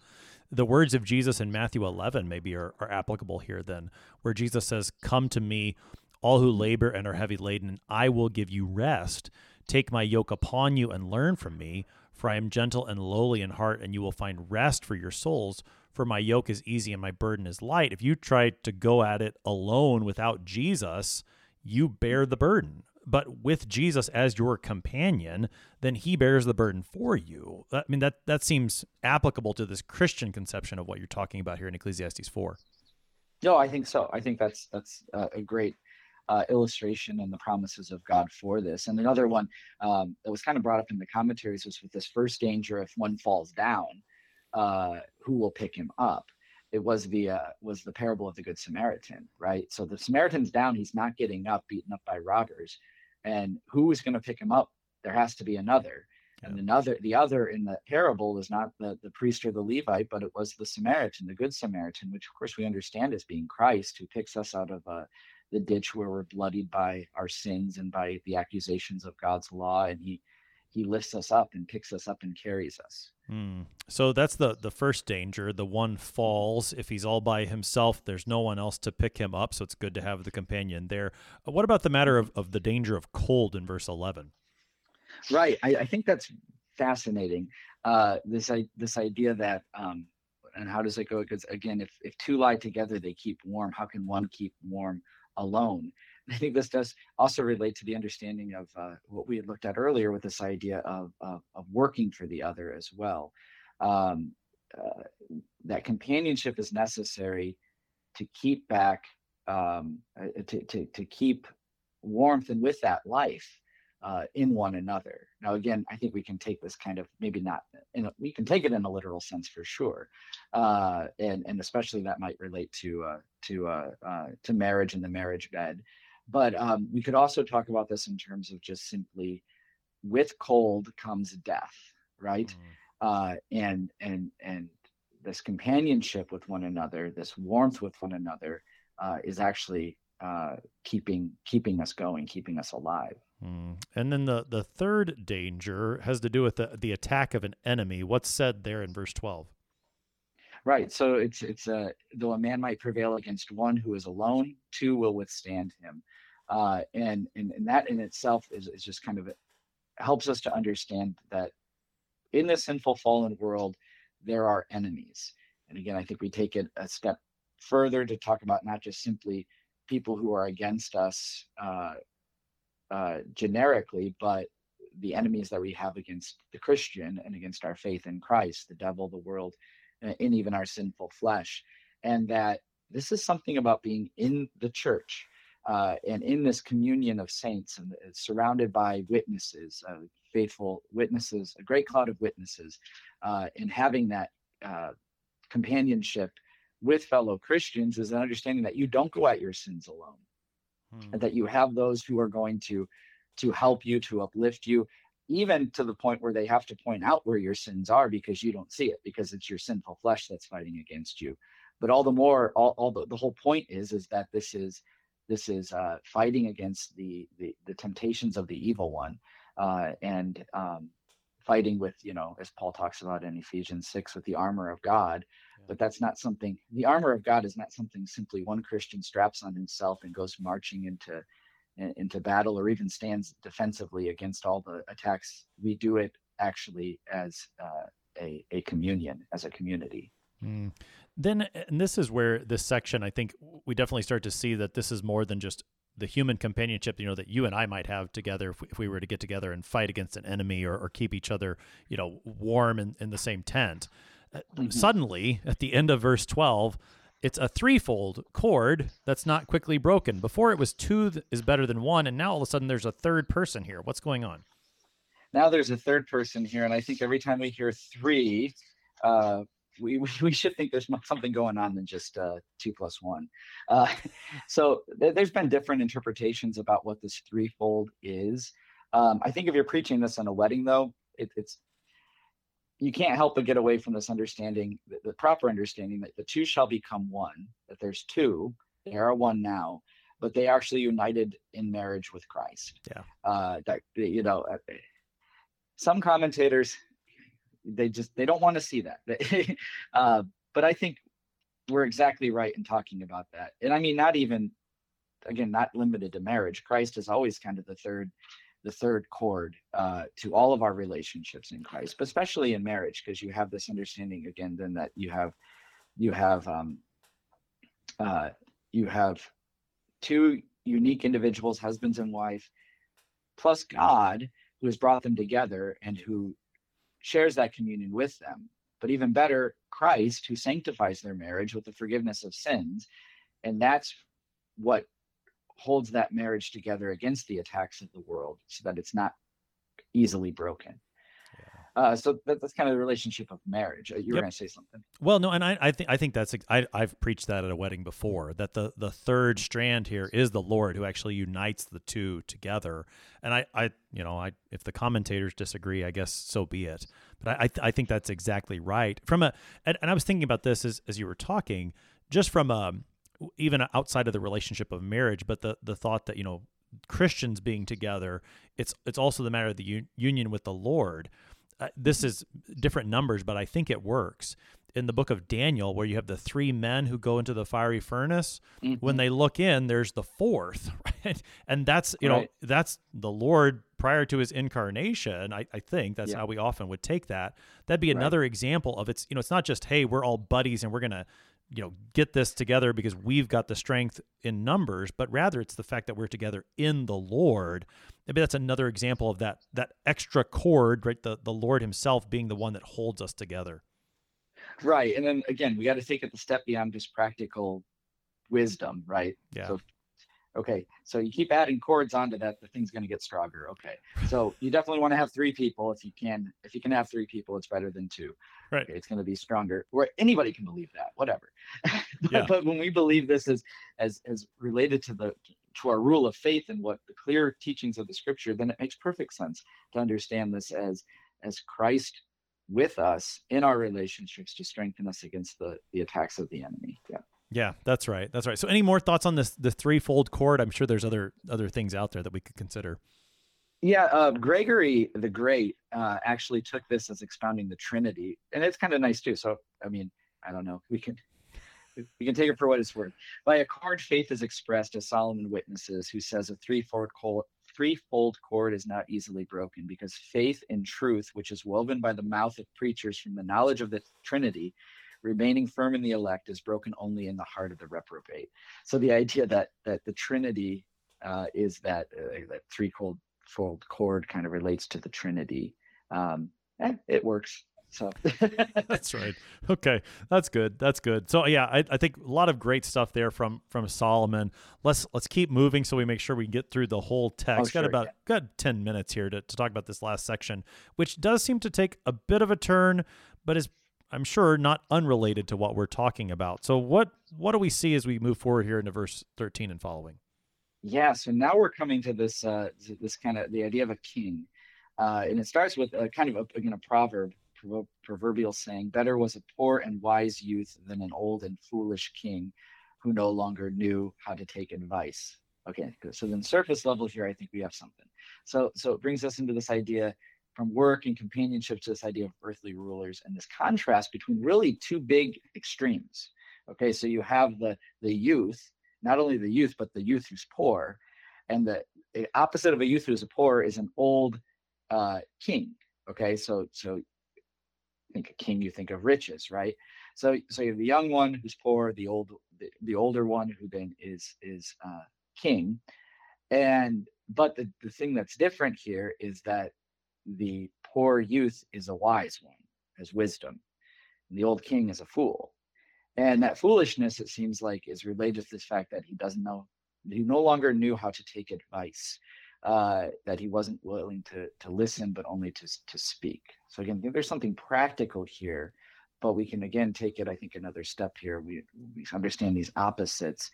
The words of Jesus in Matthew 11 maybe are, are applicable here then, where Jesus says, "Come to me, all who labor and are heavy laden, and I will give you rest. Take my yoke upon you and learn from me, for I am gentle and lowly in heart, and you will find rest for your souls." For my yoke is easy and my burden is light. If you try to go at it alone without Jesus, you bear the burden. But with Jesus as your companion, then he bears the burden for you. I mean that that seems applicable to this Christian conception of what you're talking about here in Ecclesiastes 4. No, I think so. I think that's that's uh, a great uh, illustration and the promises of God for this. And another one um, that was kind of brought up in the commentaries was with this first danger: if one falls down, uh, who will pick him up? It was the uh, was the parable of the good Samaritan, right? So the Samaritan's down; he's not getting up, beaten up by robbers, and who is going to pick him up? There has to be another, yeah. and another. The other in the parable was not the the priest or the Levite, but it was the Samaritan, the good Samaritan, which of course we understand as being Christ, who picks us out of uh, the ditch where we're bloodied by our sins and by the accusations of God's law, and he he lifts us up and picks us up and carries us. Mm. So that's the the first danger. The one falls if he's all by himself. There's no one else to pick him up. So it's good to have the companion there. Uh, what about the matter of, of the danger of cold in verse eleven? Right. I, I think that's fascinating. Uh, this I, this idea that um, and how does it go? Because again, if if two lie together, they keep warm. How can one keep warm alone? I think this does also relate to the understanding of uh, what we had looked at earlier with this idea of, of, of working for the other as well. Um, uh, that companionship is necessary to keep back, um, uh, to, to, to keep warmth and with that life uh, in one another. Now, again, I think we can take this kind of maybe not, in a, we can take it in a literal sense for sure, uh, and and especially that might relate to uh, to uh, uh, to marriage and the marriage bed. But um, we could also talk about this in terms of just simply with cold comes death, right? Mm. Uh, and and and this companionship with one another, this warmth with one another, uh, is actually uh, keeping keeping us going, keeping us alive. Mm. And then the the third danger has to do with the the attack of an enemy. What's said there in verse twelve? Right. So it's it's a uh, though a man might prevail against one who is alone, two will withstand him. Uh, and, and and that in itself is, is just kind of helps us to understand that in this sinful fallen world there are enemies. And again i think we take it a step further to talk about not just simply people who are against us uh, uh, generically but the enemies that we have against the christian and against our faith in christ the devil the world and even our sinful flesh. And that this is something about being in the church uh, and in this communion of saints and uh, surrounded by witnesses, uh, faithful witnesses, a great cloud of witnesses, uh, and having that uh, companionship with fellow Christians is an understanding that you don't go at your sins alone, hmm. and that you have those who are going to to help you, to uplift you, even to the point where they have to point out where your sins are because you don't see it because it's your sinful flesh that's fighting against you. But all the more, all, all the, the whole point is is that this is this is uh, fighting against the, the, the temptations of the evil one, uh, and um, fighting with you know as Paul talks about in Ephesians six with the armor of God. Yeah. But that's not something. The armor of God is not something simply one Christian straps on himself and goes marching into into battle or even stands defensively against all the attacks. We do it actually as uh, a, a communion, as a community. Mm. Then, and this is where this section, I think we definitely start to see that this is more than just the human companionship, you know, that you and I might have together if we, if we were to get together and fight against an enemy or, or keep each other, you know, warm in, in the same tent. Uh, mm-hmm. Suddenly, at the end of verse 12, it's a threefold cord that's not quickly broken. Before it was two is better than one, and now all of a sudden there's a third person here. What's going on? Now there's a third person here, and I think every time we hear three, uh, we, we should think there's something going on than just uh, two plus one. Uh, so th- there's been different interpretations about what this threefold is. Um, I think if you're preaching this in a wedding, though, it, it's you can't help but get away from this understanding, the, the, proper understanding that the two shall become one. That there's two, they are one now, but they actually united in marriage with Christ. Yeah. Uh, that you know, uh, some commentators they just they don't want to see that. Uh, but i think we're exactly right in talking about that. And i mean not even again not limited to marriage. Christ is always kind of the third the third cord uh, to all of our relationships in christ but especially in marriage because you have this understanding again then that you have you have um, uh, you have two unique individuals husbands and wife plus god who has brought them together and who shares that communion with them. But even better, Christ, who sanctifies their marriage with the forgiveness of sins. And that's what holds that marriage together against the attacks of the world so that it's not easily broken. Uh, so that, that's kind of the relationship of marriage. Uh, you were yep. going to say something. Well, no, and I, I think I think that's I, I've preached that at a wedding before. That the the third strand here is the Lord who actually unites the two together. And I, I you know, I if the commentators disagree, I guess so be it. But I, I, I think that's exactly right. From a and, and I was thinking about this as as you were talking, just from a even outside of the relationship of marriage, but the the thought that you know Christians being together, it's it's also the matter of the un- union with the Lord this is different numbers, but I think it works. In the book of Daniel, where you have the three men who go into the fiery furnace, mm-hmm. when they look in, there's the fourth, right? And that's you right. know that's the Lord prior to his incarnation. I, I think that's yeah. how we often would take that. That'd be another right. example of it's you know it's not just hey we're all buddies and we're gonna you know get this together because we've got the strength in numbers but rather it's the fact that we're together in the lord maybe that's another example of that that extra cord right the the lord himself being the one that holds us together right and then again we got to take it the step beyond just practical wisdom right yeah so Okay, so you keep adding cords onto that, the thing's going to get stronger. Okay, so you definitely want to have three people if you can. If you can have three people, it's better than two. Right. Okay, it's going to be stronger. Where anybody can believe that, whatever. but, yeah. but when we believe this as as as related to the to our rule of faith and what the clear teachings of the Scripture, then it makes perfect sense to understand this as as Christ with us in our relationships to strengthen us against the the attacks of the enemy. Yeah. Yeah, that's right. That's right. So, any more thoughts on this the threefold cord? I'm sure there's other other things out there that we could consider. Yeah, uh, Gregory the Great uh, actually took this as expounding the Trinity, and it's kind of nice too. So, I mean, I don't know. We can we can take it for what it's worth. By a cord, faith is expressed as Solomon witnesses, who says a threefold cord, threefold cord is not easily broken because faith in truth, which is woven by the mouth of preachers from the knowledge of the Trinity, remaining firm in the elect is broken only in the heart of the reprobate. So the idea that that the Trinity uh, is that uh, that threefold fold cord kind of relates to the Trinity. Um, eh, it works. So that's right. Okay, that's good. That's good. So yeah, I, I think a lot of great stuff there from from Solomon. Let's let's keep moving so we make sure we get through the whole text. Oh, got sure, about yeah. got ten minutes here to, to talk about this last section, which does seem to take a bit of a turn, but is I'm sure not unrelated to what we're talking about. So what what do we see as we move forward here into verse 13 and following? Yeah, so now we're coming to this uh, this kind of the idea of a king, uh, and it starts with a kind of a, again a proverb, proverbial saying, "Better was a poor and wise youth than an old and foolish king, who no longer knew how to take advice." Okay. So then surface level here, I think we have something. So so it brings us into this idea from work and companionship to this idea of earthly rulers and this contrast between really two big extremes. Okay, so you have the the youth not only the youth, but the youth who's poor. And the, opposite of a youth who's poor is an old uh, king. Okay, so so think a king, you think of riches, right? So so you have the young one who's poor, the old the, the older one who then is is uh, king. And but the, the thing that's different here is that the poor youth is a wise one, has wisdom. And the old king is a fool. And that foolishness, it seems like, is related to the fact that he doesn't know, he no longer knew how to take advice, uh, that he wasn't willing to to listen, but only to to speak. So again, I think there's something practical here, but we can again take it, I think, another step here. We we understand these opposites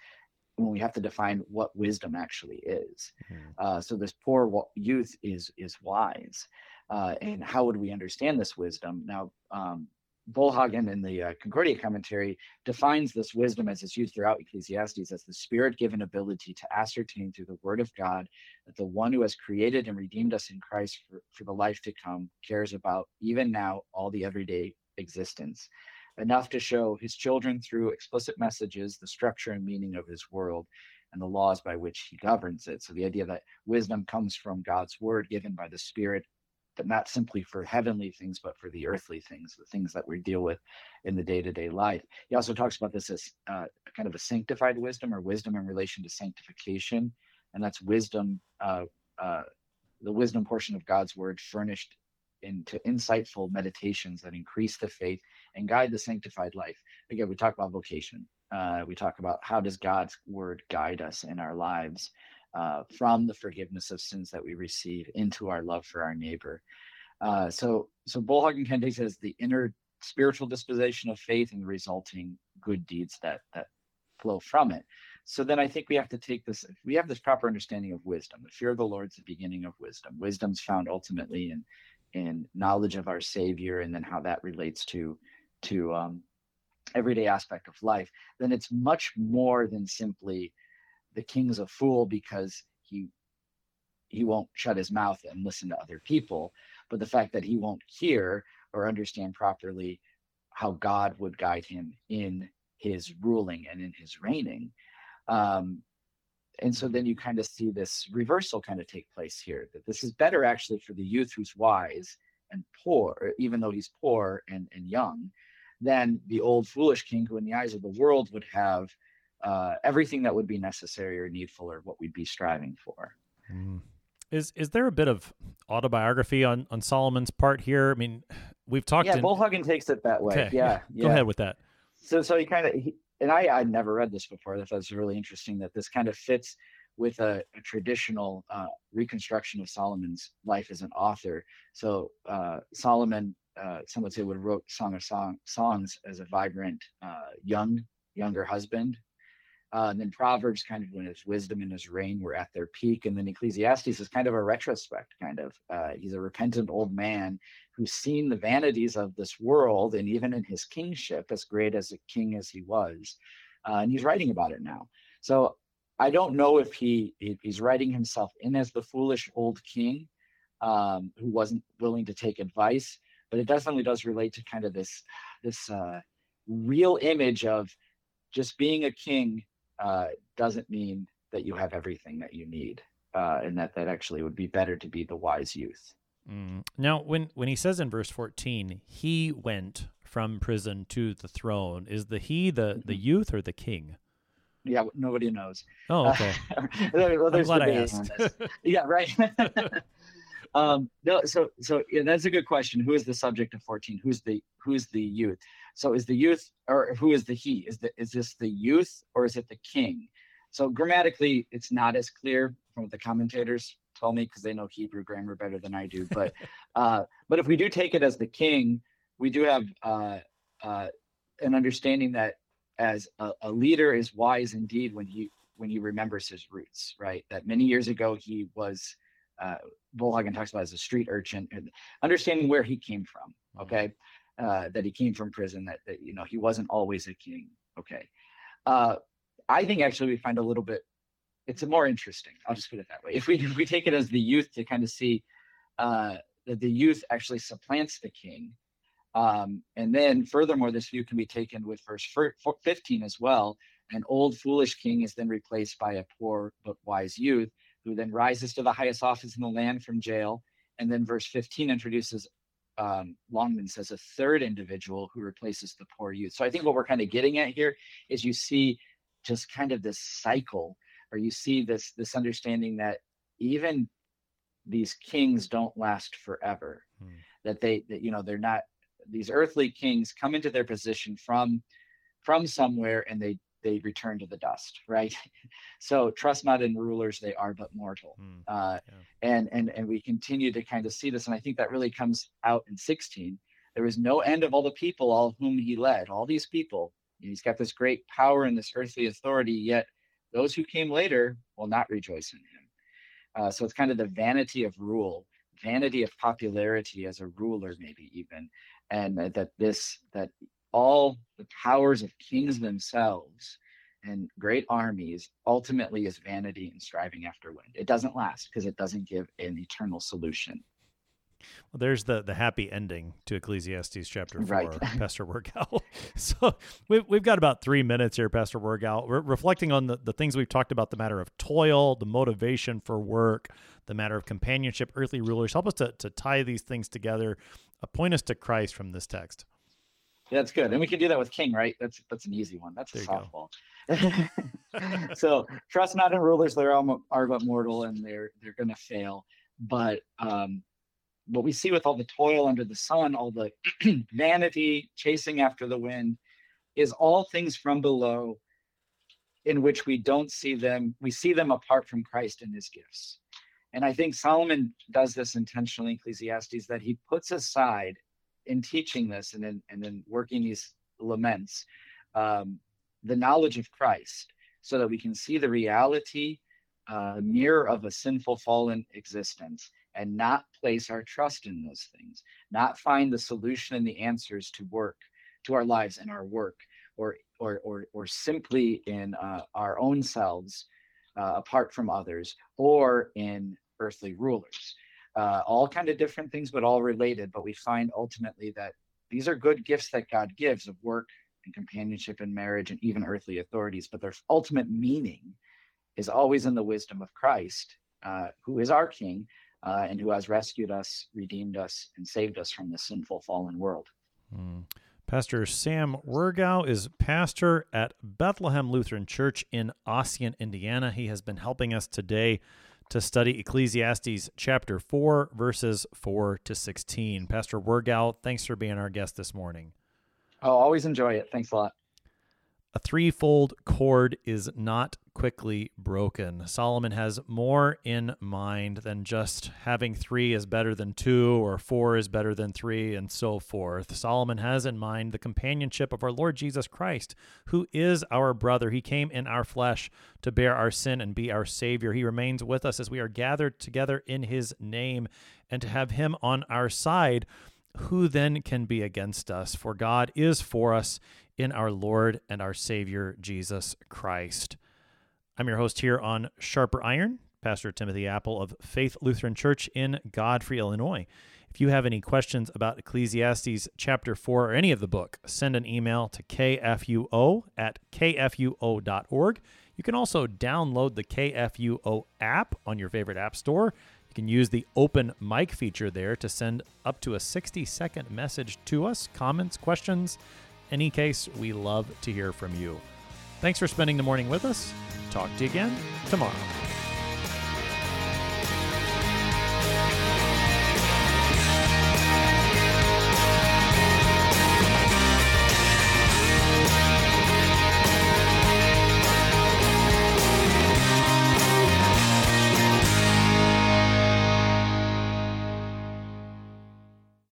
when we have to define what wisdom actually is. Mhm. Uh, so this poor youth is is wise, uh, and how would we understand this wisdom? Now, um, Bollhagen in the uh, Concordia commentary defines this wisdom as it's used throughout Ecclesiastes as the spirit-given ability to ascertain through the Word of God that the one who has created and redeemed us in Christ for, for the life to come cares about even now all the everyday existence enough to show his children through explicit messages the structure and meaning of his world and the laws by which he governs it. So the idea that wisdom comes from God's word given by the Spirit, but not simply for heavenly things, but for the earthly things, the things that we deal with in the day-to-day life. He also talks about this as uh, kind of a sanctified wisdom or wisdom in relation to sanctification, and that's wisdom, uh, uh, the wisdom portion of God's word furnished into insightful meditations that increase the faith and guide the sanctified life. Again, we talk about vocation. Uh, we talk about how does God's word guide us in our lives uh, from the forgiveness of sins that we receive into our love for our neighbor. Uh, so, so of takes it the inner spiritual disposition of faith and the resulting good deeds that that flow from it. So then I think we have to take this. We have this proper understanding of wisdom. The fear of the Lord is the beginning of wisdom. Wisdom's found ultimately in in knowledge of our Savior, and then how that relates to to um, everyday aspect of life, then it's much more than simply the king's a fool because he he won't shut his mouth and listen to other people, but the fact that he won't hear or understand properly how God would guide him in his ruling and in his reigning. Um, and so then you kind of see this reversal kind of take place here that this is better actually for the youth who's wise and poor, even though he's poor and, and young, than the old foolish king who, in the eyes of the world, would have uh, everything that would be necessary or needful or what we'd be striving for. Mm. Is is there a bit of autobiography on on Solomon's part here? I mean, we've talked. Yeah, in, Bollhagen takes it that way. Okay, Yeah, yeah. Go ahead with that. So, so he kind of, and I, I'd never read this before. I thought it was really interesting that this kind of fits with a, a traditional uh, reconstruction of Solomon's life as an author. So uh, Solomon, uh, some would say, would have wrote Song of Song, Songs as a vibrant uh, young, younger husband. Uh, and then Proverbs, kind of when his wisdom and his reign were at their peak, and then Ecclesiastes is kind of a retrospect. Kind of, uh, he's a repentant old man who's seen the vanities of this world, and even in his kingship, as great as a king as he was, uh, and he's writing about it now. So I don't know if he if he's writing himself in as the foolish old king um, who wasn't willing to take advice, but it definitely does relate to kind of this this uh, real image of just being a king uh, doesn't mean that you have everything that you need, uh, and that that actually would be better to be the wise youth. Mm. Now, when when he says in verse fourteen, he went from prison to the throne. Is the he the the Mhm. youth or the king? Yeah, nobody knows. Oh, okay. well, I'm glad I asked. yeah, right. um, no, so so yeah, that's a good question. Who is the subject of 14? Who's the who's the youth? So is the youth or who is the he? Is the is this the youth or is it the king? So grammatically, it's not as clear from what the commentators tell me because they know Hebrew grammar better than I do. But uh, but if we do take it as the king, we do have uh, uh, an understanding that as a, a leader is wise indeed when he when he remembers his roots, right? That many years ago he was uh, Bollhagen talks about as a street urchin, understanding where he came from. Mm-hmm. Okay, uh, that he came from prison. That, that you know he wasn't always a king. Okay, uh, I think actually we find a little bit. It's more interesting. I'll just put it that way. If we if we take it as the youth to kind of see uh, that the youth actually supplants the king, um, and then furthermore, this view can be taken with verse 15 as well. An old foolish king is then replaced by a poor but wise youth who then rises to the highest office in the land from jail. And then verse 15 introduces um, Longman says a third individual who replaces the poor youth. So I think what we're kind of getting at here is you see just kind of this cycle, or you see this this understanding that even these kings don't last forever. Hmm. That they that you know they're not these earthly kings come into their position from from somewhere and they they return to the dust, right? so trust not in rulers; they are but mortal. Mm, uh, yeah. And and and we continue to kind of see this, and I think that really comes out in 16. There was no end of all the people, all whom he led. All these people, he's got this great power and this earthly authority. Yet those who came later will not rejoice in him. Uh, so it's kind of the vanity of rule, vanity of popularity as a ruler, maybe even, and that this that all the powers of kings themselves and great armies ultimately is vanity and striving after wind. It doesn't last because it doesn't give an eternal solution. Well, there's the the happy ending to Ecclesiastes chapter four, right. Pastor Wirgau. so we've we've got about three minutes here, Pastor Wirgau. We're reflecting on the, the things we've talked about: the matter of toil, the motivation for work, the matter of companionship, earthly rulers. Help us to to tie these things together. Uh, point us to Christ from this text. That's good. And we can do that with King, right? That's that's an easy one. That's a softball. so trust not in rulers; they're all, are but mortal, and they're they're going to fail. But um, what we see with all the toil under the sun, all the vanity, chasing after the wind, is all things from below, in which we don't see them. We see them apart from Christ and His gifts. And I think Solomon does this intentionally, Ecclesiastes, that he puts aside in teaching this and in and in working these laments, um, the knowledge of Christ, so that we can see the reality, uh, mirror of a sinful, fallen existence, and not place our trust in those things, not find the solution and the answers to work, to our lives and our work, or or or or simply in uh, our own selves, uh, apart from others, or in earthly rulers uh, all kind of different things, but all related. But we find ultimately that these are good gifts that God gives of work and companionship and marriage and even earthly authorities. But their ultimate meaning is always in the wisdom of Christ, uh, who is our King uh, and who has rescued us, redeemed us, and saved us from the sinful, fallen world. Mm. Pastor Sam Wirgau is pastor at Bethlehem Lutheran Church in Ossian, Indiana. He has been helping us today to study Ecclesiastes chapter 4, verses 4 to 16. Pastor Wirgau, thanks for being our guest this morning. I'll always enjoy it. Thanks a lot. A threefold cord is not quickly broken. Solomon has more in mind than just having three is better than two or four is better than three and so forth. Solomon has in mind the companionship of our Lord Jesus Christ, who is our brother. He came in our flesh to bear our sin and be our Savior. He remains with us as we are gathered together in His name, and to have Him on our side who then can be against us? For God is for us in our Lord and our Savior, Jesus Christ. I'm your host here on Sharper Iron, Pastor Timothy Appel of Faith Lutheran Church in Godfrey, Illinois. If you have any questions about Ecclesiastes chapter 4 or any of the book, send an email to kfuo at kfuo.org. You can also download the KFUO app on your favorite app store. You can use the open mic feature there to send up to a 60 second message to us, comments, questions, any case, we love to hear from you. Thanks for spending the morning with us. Talk to you again tomorrow.